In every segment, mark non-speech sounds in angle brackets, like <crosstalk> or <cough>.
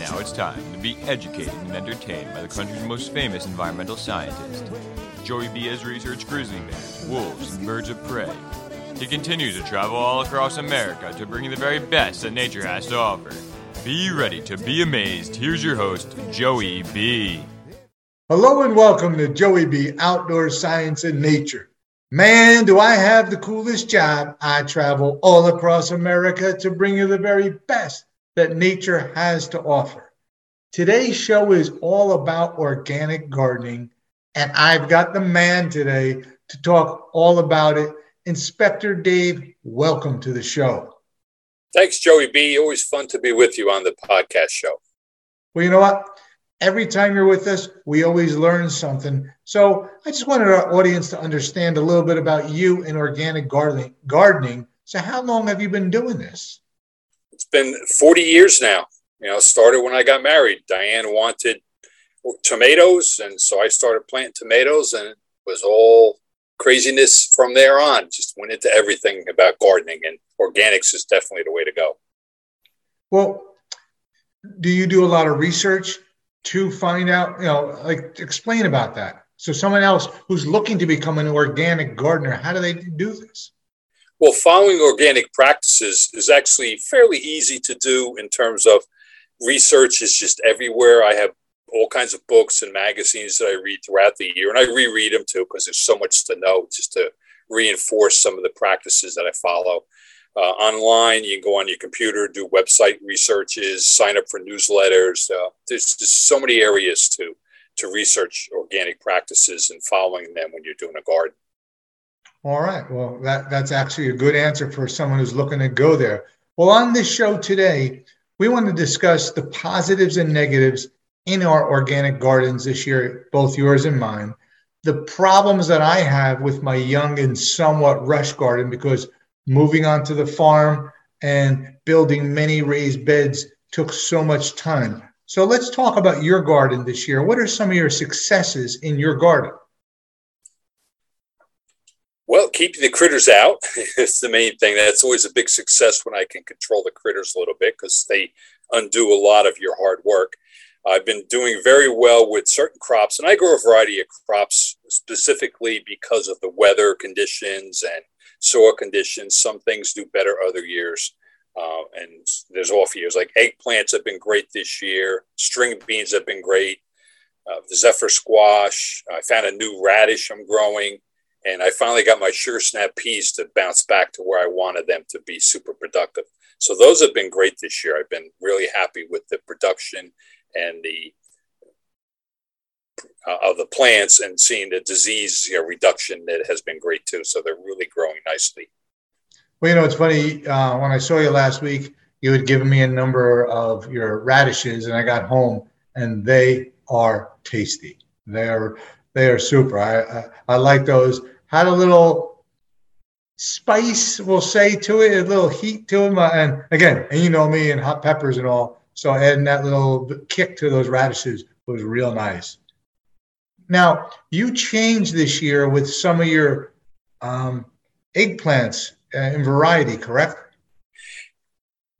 Now it's time to be educated and entertained by the country's most famous environmental scientist. Joey B has researched grizzly bears, wolves, and birds of prey. He continues to travel all across America to bring you the very best that nature has to offer. Be ready to be amazed. Here's your host, Joey B. Hello and welcome to Joey B. Outdoor Science and Nature. Man, do I have the coolest job. I travel all across America to bring you the very best that nature has to offer. Today's show is all about organic gardening, and I've got the man today to talk all about it. Inspector Dave, welcome to the show. Thanks, Joey B. Always fun to be with you on the podcast show. Well, you know what? Every time you're with us, we always learn something. So I just wanted our audience to understand a little bit about you and organic gardening. Gardening. So how long have you been doing this? It's been 40 years now. You know, started when I got married. Diane wanted tomatoes, and so I started planting tomatoes, and it was all craziness from there on. Just went into everything about gardening, and organics is definitely the way to go. Well, do you do a lot of research to find out, you know, like explain about that? So someone else who's looking to become an organic gardener, how do they do this? Well, following organic practices is actually fairly easy to do in terms of research is just everywhere. I have all kinds of books and magazines that I read throughout the year, and I reread them too because there's so much to know just to reinforce some of the practices that I follow. Uh, online, you can go on your computer, do website researches, sign up for newsletters. Uh, there's just so many areas to to research organic practices and following them when you're doing a garden. All right. Well, that, that's actually a good answer for someone who's looking to go there. Well, on this show today, we want to discuss the positives and negatives in our organic gardens this year, both yours and mine. The problems that I have with my young and somewhat rush garden because moving onto the farm and building many raised beds took so much time. So let's talk about your garden this year. What are some of your successes in your garden? Well, keeping the critters out <laughs> is the main thing. That's always a big success when I can control the critters a little bit because they undo a lot of your hard work. I've been doing very well with certain crops, and I grow a variety of crops specifically because of the weather conditions and soil conditions. Some things do better other years. Uh, and there's off years like eggplants have been great this year. String beans have been great. Uh, zephyr squash. I found a new radish I'm growing. And I finally got my sugar snap peas to bounce back to where I wanted them to be super productive. So those have been great this year. I've been really happy with the production and the uh, of the plants and seeing the disease you know, reduction that has been great too. So they're really growing nicely. Well, you know, it's funny. Uh, when I saw you last week, you had given me a number of your radishes, and I got home, and they are tasty. They are they are super. I I, I like those. Had a little spice, we'll say, to it, a little heat to them, uh, and again, and you know me and hot peppers and all. So adding that little kick to those radishes was real nice. Now, you changed this year with some of your um, eggplants uh, in variety, correct?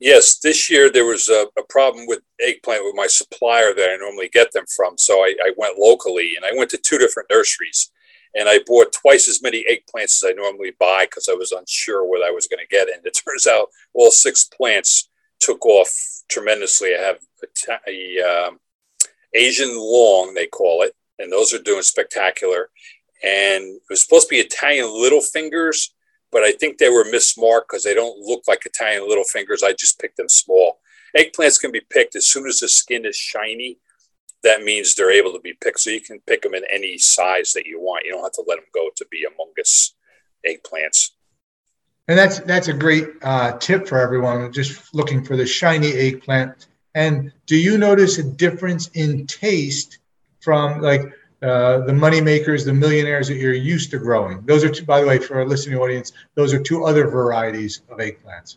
Yes, this year there was a, a, problem with eggplant with my supplier that I normally get them from. So I, I, went locally and I went to two different nurseries and I bought twice as many eggplants as I normally buy because I was unsure what I was going to get. And it <laughs> turns out all six plants took off tremendously. I have a, a um, Asian long, they call it, and those are doing spectacular. And it was supposed to be Italian little fingers, but I think they were mismarked because they don't look like Italian little fingers. I just picked them small. Eggplants can be picked as soon as the skin is shiny. That means they're able to be picked. So you can pick them in any size that you want. You don't have to let them go to be humongous eggplants. And that's that's a great uh, tip for everyone just looking for the shiny eggplant. And do you notice a difference in taste from like uh, the money makers, the millionaires that you're used to growing. Those are two, by the way, for our listening audience, those are two other varieties of eggplants.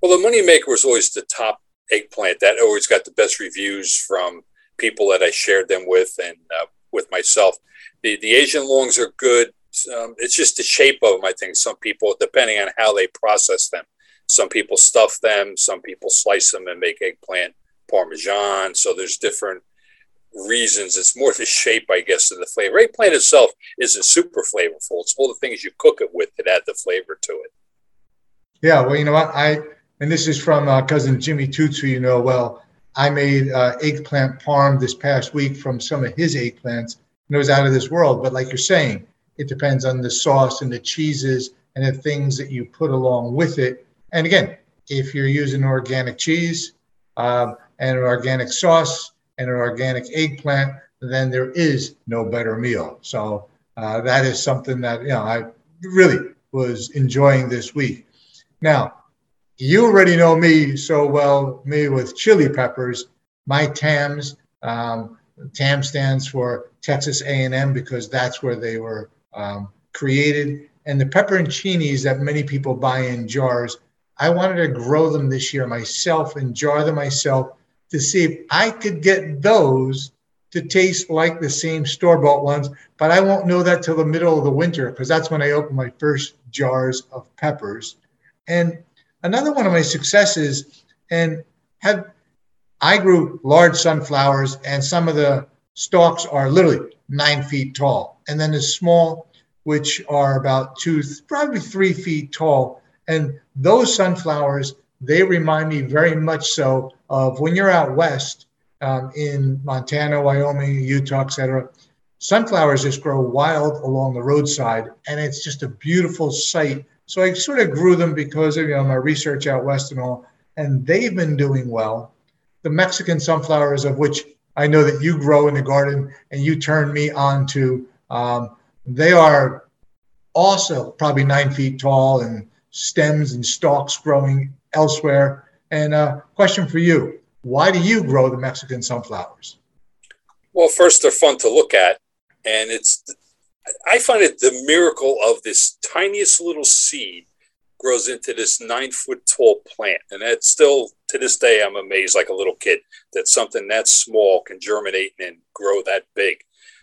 Well, the money maker was always the top eggplant. That always got the best reviews from people that I shared them with and uh, with myself. The the Asian longs are good. Um, it's just the shape of them. I think some people, depending on how they process them, some people stuff them, some people slice them and make eggplant Parmesan. So there's different reasons. It's more the shape, I guess, of the flavor. Eggplant itself isn't super flavorful. It's all the things you cook it with that add the flavor to it. Yeah, well, you know what? I and this is from uh, cousin Jimmy Toots, you know well. I made uh, eggplant parm this past week from some of his eggplants, and it was out of this world. But like you're saying, it depends on the sauce and the cheeses and the things that you put along with it. And again, if you're using organic cheese um, and an organic sauce and an organic eggplant, then there is no better meal. So uh, that is something that you know I really was enjoying this week. Now, you already know me so well, me with chili peppers, my TAMS. Um, TAM stands for Texas A&M because that's where they were um, created. And the pepperoncinis that many people buy in jars, I wanted to grow them this year myself and jar them myself to see if I could get those to taste like the same store bought ones. But I won't know that till the middle of the winter because that's when I open my first jars of peppers. And another one of my successes, and have I grew large sunflowers, and some of the stalks are literally nine feet tall, and then the small, which are about two, probably three feet tall. And those sunflowers, they remind me very much so of when you're out west um, in Montana, Wyoming, Utah, etc. Sunflowers just grow wild along the roadside, and it's just a beautiful sight so I sort of grew them because of you know my research out west and all, and they've been doing well. The Mexican sunflowers, of which I know that you grow in the garden and you turned me on to, um, they are also probably nine feet tall and stems and stalks growing elsewhere. And uh, question for you: Why do you grow the Mexican sunflowers? Well, first, they're fun to look at, and it's I find it the miracle of this tiniest little seed grows into this nine foot tall plant. And that's still to this day, I'm amazed like a little kid that something that small can germinate and grow that big.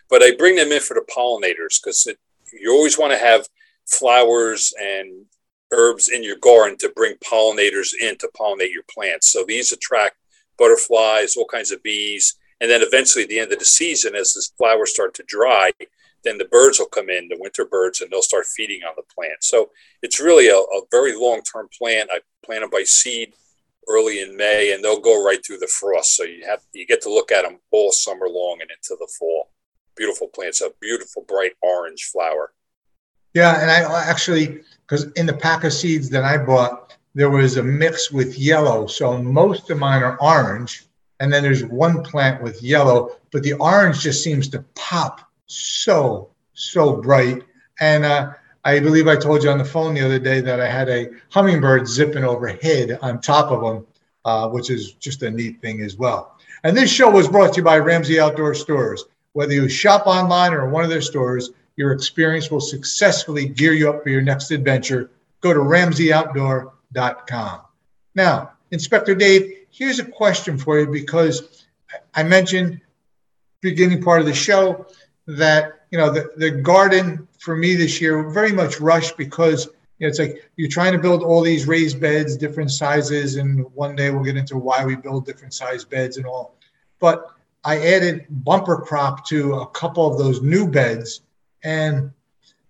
But I bring them in for the pollinators because you always want to have flowers and herbs in your garden to bring pollinators in to pollinate your plants. So these attract butterflies, all kinds of bees. And then eventually, at the end of the season, as the flowers start to dry, then the birds will come in, the winter birds, and they'll start feeding on the plant. So it's really a, a very long term plant. I plant them by seed early in May, and they'll go right through the frost. So you have you get to look at them all summer long and into the fall. Beautiful plants, a beautiful bright orange flower. Yeah, and I actually because in the pack of seeds that I bought, there was a mix with yellow. So most of mine are orange, and then there's one plant with yellow, but the orange just seems to pop so, so bright. And uh, I believe I told you on the phone the other day that I had a hummingbird zipping overhead on top of them, uh, which is just a neat thing as well. And this show was brought to you by Ramsey Outdoor Stores. Whether you shop online or one of their stores, your experience will successfully gear you up for your next adventure. Go to ramseyoutdoor.com. Now, Inspector Dave, here's a question for you because I mentioned beginning part of the show that you know the, the garden for me this year very much rushed because you know, it's like you're trying to build all these raised beds different sizes and one day we'll get into why we build different size beds and all but i added bumper crop to a couple of those new beds and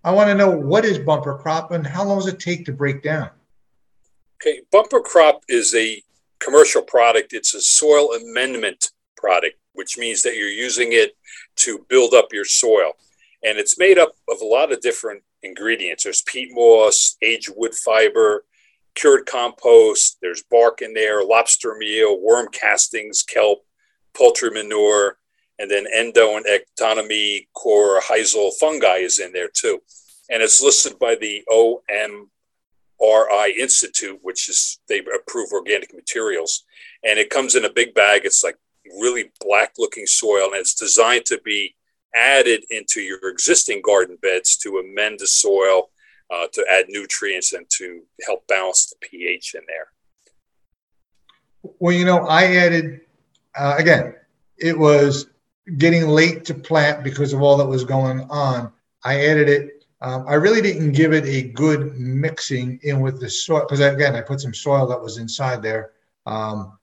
i want to know what is bumper crop and how long does it take to break down okay bumper crop is a commercial product it's a soil amendment product which means that you're using it to build up your soil. And it's made up of a lot of different ingredients. There's peat moss, aged wood fiber, cured compost, there's bark in there, lobster meal, worm castings, kelp, poultry manure, and then endo and ectomycorrhizal fungi is in there too. And it's listed by the OMRI Institute, which is they approve organic materials. And it comes in a big bag. It's like really black looking soil and it's designed to be added into your existing garden beds to amend the soil, uh, to add nutrients and to help balance the pH in there. Well, you know, I added, uh, again, it was getting late to plant because of all that was going on. I added it. Um, I really didn't give it a good mixing in with the soil because, again, I put some soil that was inside there. Um,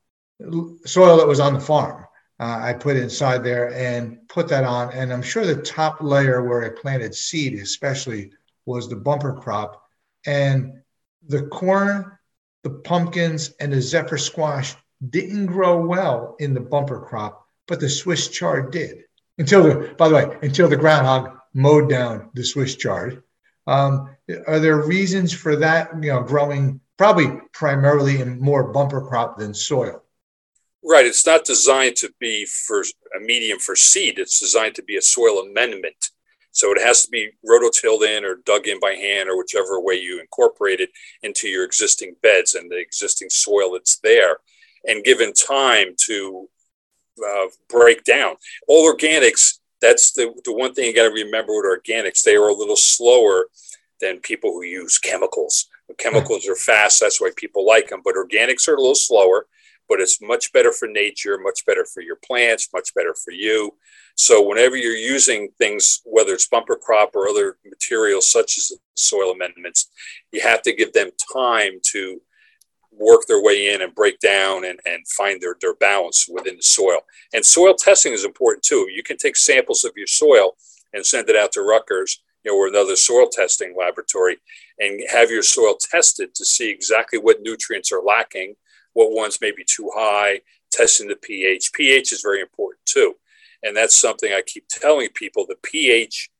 soil that was on the farm. Uh, I put inside there and put that on. And I'm sure the top layer where I planted seed, especially, was the bumper crop. And the corn, the pumpkins, and the zephyr squash didn't grow well in the bumper crop, but the Swiss chard did. Until the, by the way, until the groundhog mowed down the Swiss chard. Um, are there reasons for that? You know, growing probably primarily in more bumper crop than soil. Right. It's not designed to be for a medium for seed. It's designed to be a soil amendment. So it has to be rototilled in or dug in by hand or whichever way you incorporate it into your existing beds and the existing soil that's there and given time to uh, break down. All organics, that's the, the one thing you got to remember with organics, they are a little slower than people who use chemicals. Chemicals are fast, that's why people like them, but organics are a little slower but it's much better for nature, much better for your plants, much better for you. So whenever you're using things, whether it's bumper crop or other materials such as soil amendments, you have to give them time to work their way in and break down and, and find their, their balance within the soil. And soil testing is important too. You can take samples of your soil and send it out to Rutgers, you know, or another soil testing laboratory and have your soil tested to see exactly what nutrients are lacking what ones may be too high, testing the pH. pH is very important too. And that's something I keep telling people the pH,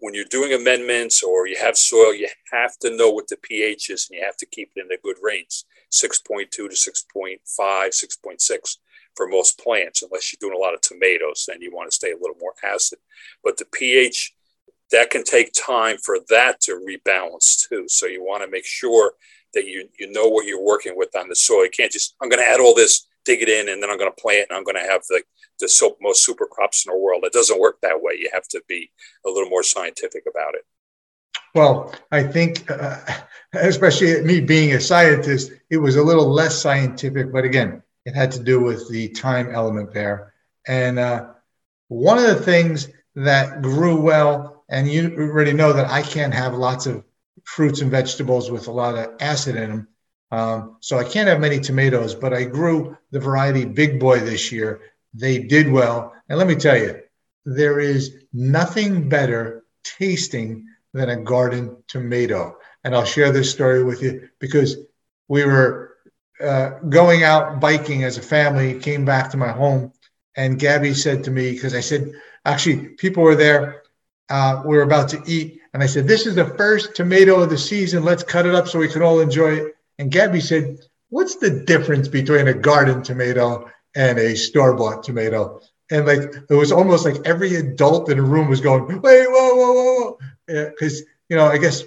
when you're doing amendments or you have soil, you have to know what the pH is and you have to keep it in a good range 6.2 to 6.5, 6.6 for most plants, unless you're doing a lot of tomatoes, then you want to stay a little more acid. But the pH, that can take time for that to rebalance too. So you want to make sure that you you know what you're working with on the soil. You can't just I'm going to add all this, dig it in, and then I'm going to plant, and I'm going to have the the most super crops in the world. It doesn't work that way. You have to be a little more scientific about it. Well, I think, uh, <laughs> especially me being a scientist, it was a little less scientific, but again, it had to do with the time element there. And uh, one of the things that grew well, and you already know that I can't have lots of fruits and vegetables with a lot of acid in them. Um, so I can't have many tomatoes, but I grew the variety Big Boy this year. They did well. And let me tell you, there is nothing better tasting than a garden tomato. And I'll share this story with you because we were uh, going out biking as a family, came back to my home, and Gabby said to me, because I said, actually, people were there. Uh, we were about to eat, and I said, This is the first tomato of the season. Let's cut it up so we can all enjoy it. And Gabby said, What's the difference between a garden tomato and a store bought tomato? And like it was almost like every adult in the room was going, Wait, whoa, whoa, whoa, whoa. Because, you know, I guess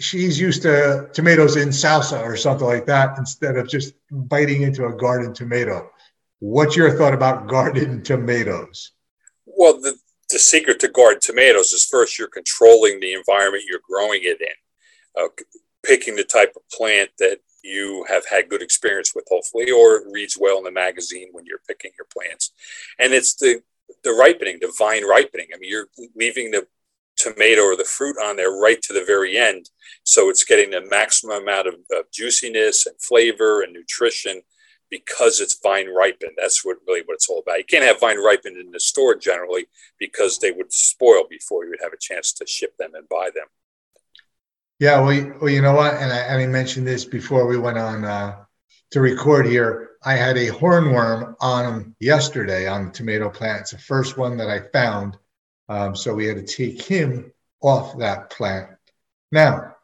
she's used to tomatoes in salsa or something like that instead of just biting into a garden tomato. What's your thought about <laughs> garden tomatoes? Well, the, the secret to garden tomatoes is first you're controlling the environment you're growing it in, uh, picking the type of plant that you have had good experience with, hopefully, or reads well in the magazine when you're picking your plants. And it's the the ripening, the vine ripening. I mean, you're leaving the tomato or the fruit on there right to the very end, so it's getting the maximum amount of, of juiciness and flavor and nutrition because it's vine ripened. That's what really what it's all about. You can't have vine ripened in the store generally because they would spoil before you would have a chance to ship them and buy them. Yeah, well, well you know what? And I, I mentioned this before we went on uh, to record here. I had a hornworm on yesterday on the tomato plant. It's the first one that I found. Um, so we had to take him off that plant. Now,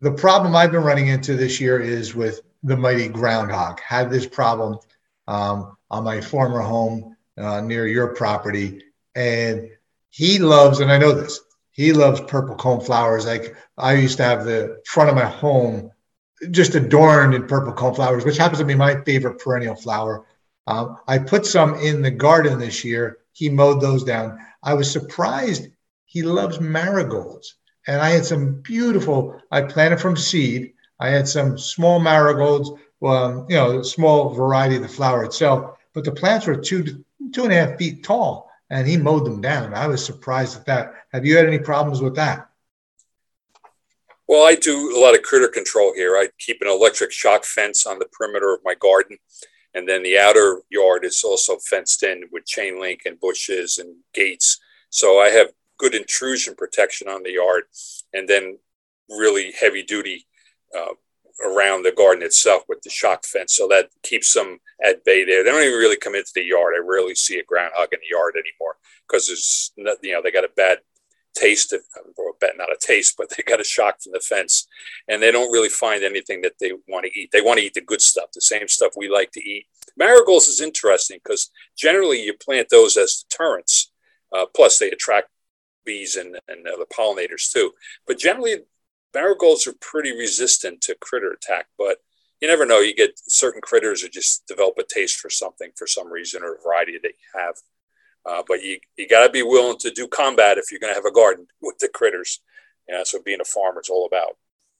the problem I've been running into this year is with the mighty groundhog. Had this problem um, on my former home uh, near your property, and he loves, and I know this, he loves purple cone flowers. Like I used to have the front of my home just adorned in purple cone flowers, which happens to be my favorite perennial flower. Um, I put some in the garden this year. He mowed those down. I was surprised he loves marigolds. And I had some beautiful, I planted from seed I had some small marigolds, um, you know, small variety of the flower itself, but the plants were two two and a half feet tall, and he mowed them down. I was surprised at that. Have you had any problems with that? Well, I do a lot of critter control here. I keep an electric shock fence on the perimeter of my garden And then the outer yard is also fenced in with chain link and bushes and gates. So I have good intrusion protection on the yard and then really heavy duty uh, around the garden itself with the shock fence. So that keeps them at bay there. They don't even really come into the yard. I rarely see a groundhog in the yard anymore because there's, you know, they got a bad taste, of, or bet not a taste, but <laughs> they got a shock from the fence, and they don't really find anything that they want to eat. They want to eat the good stuff, the same stuff we like to eat. Marigolds is interesting because generally you plant those as deterrents. Uh, plus, they attract bees and, and other pollinators too. But generally, marigolds are pretty resistant to critter attack. But you never know. You get certain critters that just develop a taste for something for some reason or a variety that you have. Uh, but you, you got to be willing to do combat if you're going to have a garden <laughs> with the critters. And that's what being a farmer is all about.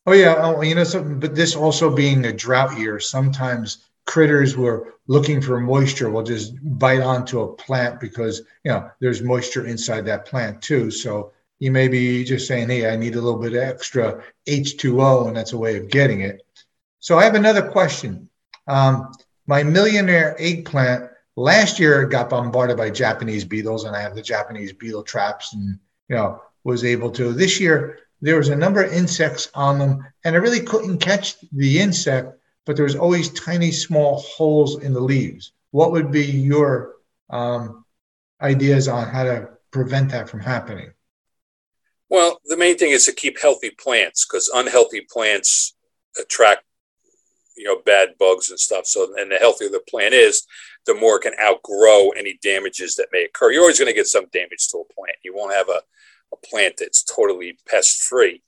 Oh yeah, oh, you know something. But this also being a drought year, sometimes critters were looking for moisture will just bite onto a plant because you know there's moisture inside that plant too. So you may be just saying, "Hey, I need a little bit extra H2O," and that's a way of getting it. So I have another question. Um, my millionaire eggplant last year got bombarded by Japanese beetles, and I have the Japanese beetle traps, and you know was able to. This year there was a number of insects on them, and I really couldn't catch the insect, but there was always tiny small holes in the leaves. What would be your um, ideas on how to prevent that from happening? Well, the main thing is to keep healthy plants because unhealthy plants attract you know bad bugs and stuff so and the healthier the plant is the more it can outgrow any damages that may occur. You're always going to get some damage to a plant. You won't have a, a plant that's totally pest free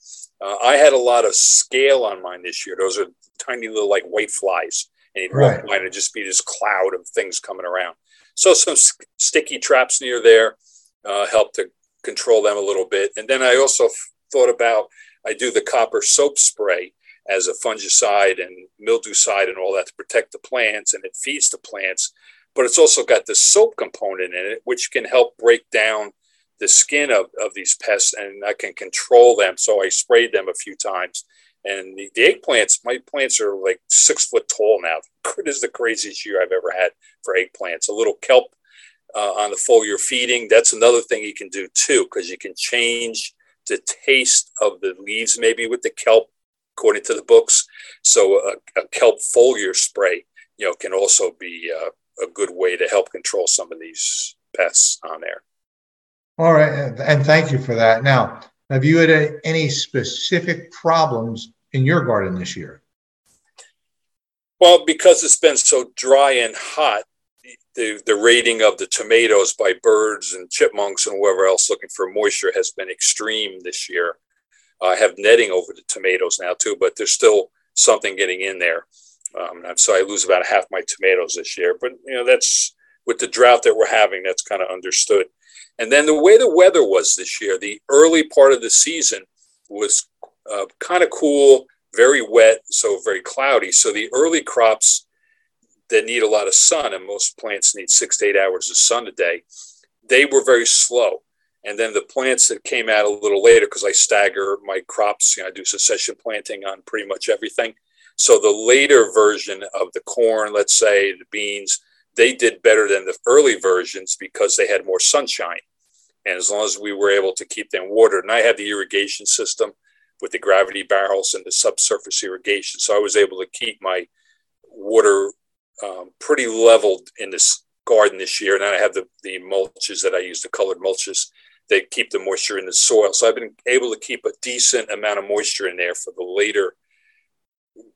uh, i had a lot of scale on mine this year. Those are tiny little like white flies and you'd right. walk by and just be this cloud of things coming around. So some sticky traps near there uh, help to control them a little bit. And then i also thought about i do the copper soap spray as a fungicide and mildewcide and all that to protect the plants and it feeds the plants. But it's also got the soap component in it, which can help break down the skin of, of these pests and I can control them. So I sprayed them a few times. And the, the eggplants, my plants are like six foot tall now. <laughs> This is the craziest year I've ever had for eggplants. A little kelp uh, on the foliar feeding. That's another thing you can do too, because you can change the taste of the leaves maybe with the kelp according to the books. So a, a kelp foliar spray, you know, can also be uh, a good way to help control some of these pests on there. All right, and thank you for that. Now, have you had any specific problems in your garden this year? Well, because it's been so dry and hot, the, the rating of the tomatoes by birds and chipmunks and whoever else looking for moisture has been extreme this year. I have netting over the tomatoes now too, but there's still something getting in there. Um, so I lose about half my tomatoes this year. But you know, that's with the drought that we're having, that's kind of understood. And then the way the weather was this year, the early part of the season was uh, kind of cool, very wet, so very cloudy. So the early crops that need a lot of sun, and most plants need six to eight hours of sun a day, they were very slow. And then the plants that came out a little later, because I stagger my crops, you know, I do succession planting on pretty much everything. So the later version of the corn, let's say the beans, they did better than the early versions because they had more sunshine. And as long as we were able to keep them watered, and I had the irrigation system with the gravity barrels and the subsurface irrigation, so I was able to keep my water um, pretty leveled in this garden this year. And then I have the, the mulches that I use, the colored mulches they keep the moisture in the soil. So I've been able to keep a decent amount of moisture in there for the later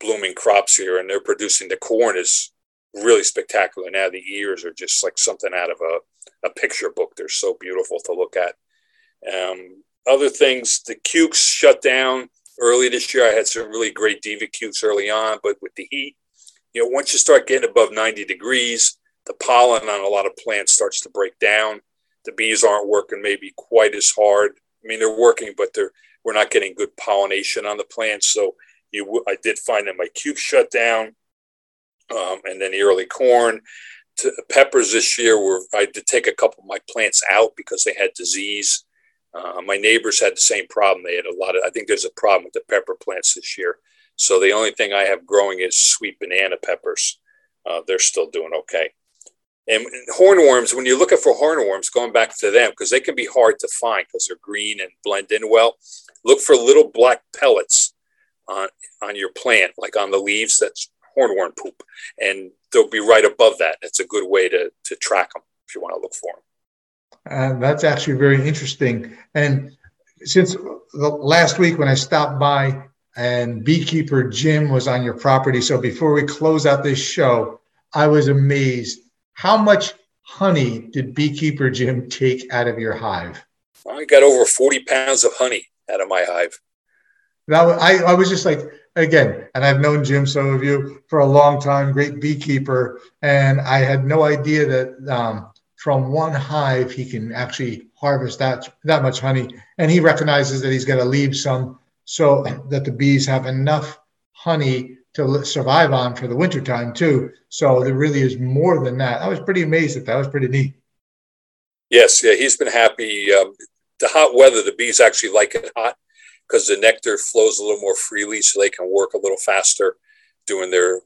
blooming crops here, and they're producing the corn is really spectacular. Now the ears are just like something out of a, a picture book. They're so beautiful to look at. Um, other things, the cukes shut down early this year. I had some really great diva cukes early on, but with the heat, you know, once you start getting above 90 degrees, the pollen on a lot of plants starts to break down the bees aren't working maybe quite as hard. I mean, they're working, but they're we're not getting good pollination on the plants. So you, I did find that my cuke shut down, um, and then the early corn. To, peppers this year were I did take a couple of my plants out because they had disease. Uh, my neighbors had the same problem. They had a lot of. I think there's a problem with the pepper plants this year. So the only thing I have growing is sweet banana peppers. uh, they're still doing okay. And hornworms, when you're looking for hornworms, going back to them, because they can be hard to find because they're green and blend in well, look for little black pellets on, on your plant, like on the leaves. That's hornworm poop. And they'll be right above that. It's a good way to, to track them if you want to look for them. Uh, that's actually very interesting. And since the last week when I stopped by and beekeeper Jim was on your property, so before we close out this show, I was amazed. How much honey did beekeeper Jim take out of your hive? I got over 40 pounds of honey out of my hive. Now, I, I was just like, again, and I've known Jim, so of you, for a long time, great beekeeper. And I had no idea that um, from one hive, he can actually harvest that, that much honey. And he recognizes that he's got to leave some so that the bees have enough honey to survive on for the wintertime too. So there really is more than that. I was pretty amazed at that. That was pretty neat. Yes, yeah, he's been happy. Um, the hot weather, the bees actually like it hot because the nectar flows a little more freely, so they can work a little faster doing their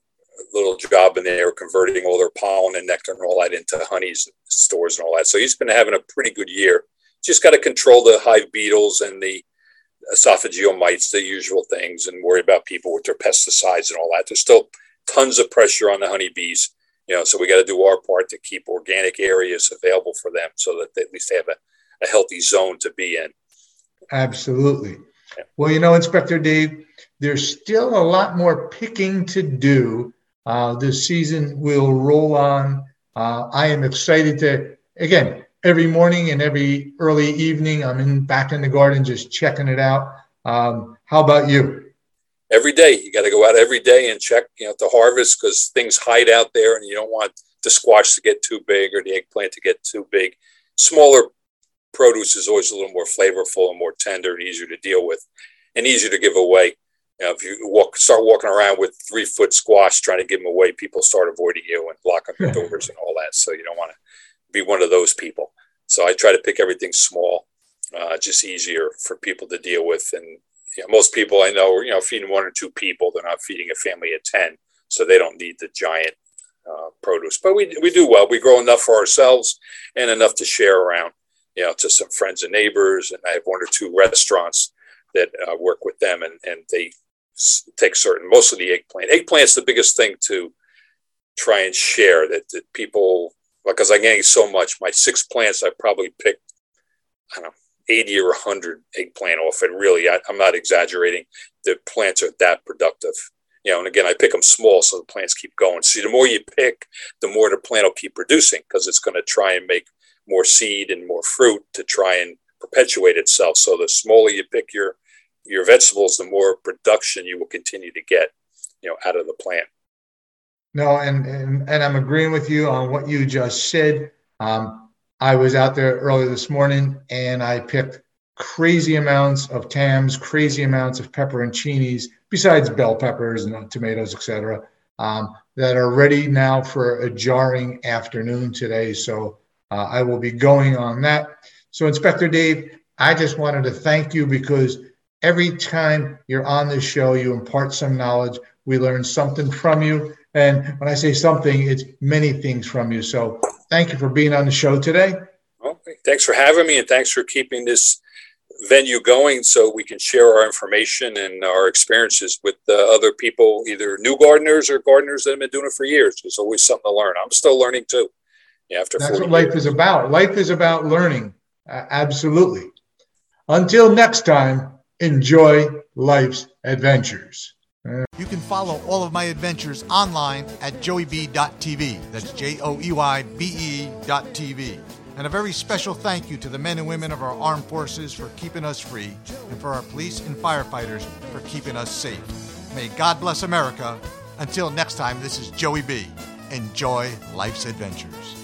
little job in there, converting all their pollen and nectar and all that into honeys stores and all that. So he's been having a pretty good year. Just got to control the hive beetles and the esophageal mites, the usual things, and worry about people with their pesticides and all that. There's still tons of pressure on the honeybees, you know, so we got to do our part to keep organic areas available for them so that they, at least they have a, a healthy zone to be in. Absolutely. Well, you know, Inspector Dave, there's still a lot more picking to do. Uh, this season will roll on. Uh, I am excited to, again, every morning and every early evening, I'm in back in the garden just checking it out. Um, how about you? Every day, you got to go out every day and check, you know, to harvest because things hide out there, and you don't want the squash to get too big or the eggplant to get too big. Smaller produce is always a little more flavorful and more tender and easier to deal with and easier to give away. You know, if you walk, start walking around with three foot squash trying to give them away, people start avoiding you and blocking the <laughs> doors and all that. So you don't want to be one of those people. So I try to pick everything small, uh, just easier for people to deal with. And you know, most people I know you know, feeding one or two people. They're not feeding a family of 10. So they don't need the giant uh, produce. But we, we do well. We grow enough for ourselves and enough to share around you know, to some friends and neighbors. And I have one or two restaurants that uh, work with them, and, and they take certain, most of the eggplant. Eggplant's the biggest thing to try and share that, that people, because I'm getting so much. My six plants, I probably picked, I don't know, 80 or 100 eggplant off it. Really, I, I'm not exaggerating. The plants are that productive. You know, and again, I pick them small so the plants keep going. See, the more you pick, the more the plant will keep producing because it's going to try and make more seed and more fruit to try and perpetuate itself. So the smaller you pick your your vegetables, the more production you will continue to get, you know, out of the plant. No, and and, and I'm agreeing with you on what you just said. Um, I was out there early this morning and I picked crazy amounts of tams, crazy amounts of pepperoncinis, besides bell peppers and tomatoes, etc., um, that are ready now for a jarring afternoon today. So uh, I will be going on that. So, Inspector Dave, I just wanted to thank you because every time you're on this show, you impart some knowledge. We learn something from you. And when I say something, it's many things from you. So, thank you for being on the show today. Well, thanks for having me, and thanks for keeping this venue going so we can share our information and our experiences with uh, other people, either new gardeners or gardeners that have been doing it for years. There's always something to learn. I'm still learning too after that's what life is about life is about learning uh, absolutely until next time enjoy life's adventures you can follow all of my adventures online at joeyb.tv that's j-o-e-y-b-e.tv and a very special thank you to the men and women of our armed forces for keeping us free and for our police and firefighters for keeping us safe. May god bless america. Until next time this is joey b. Enjoy life's adventures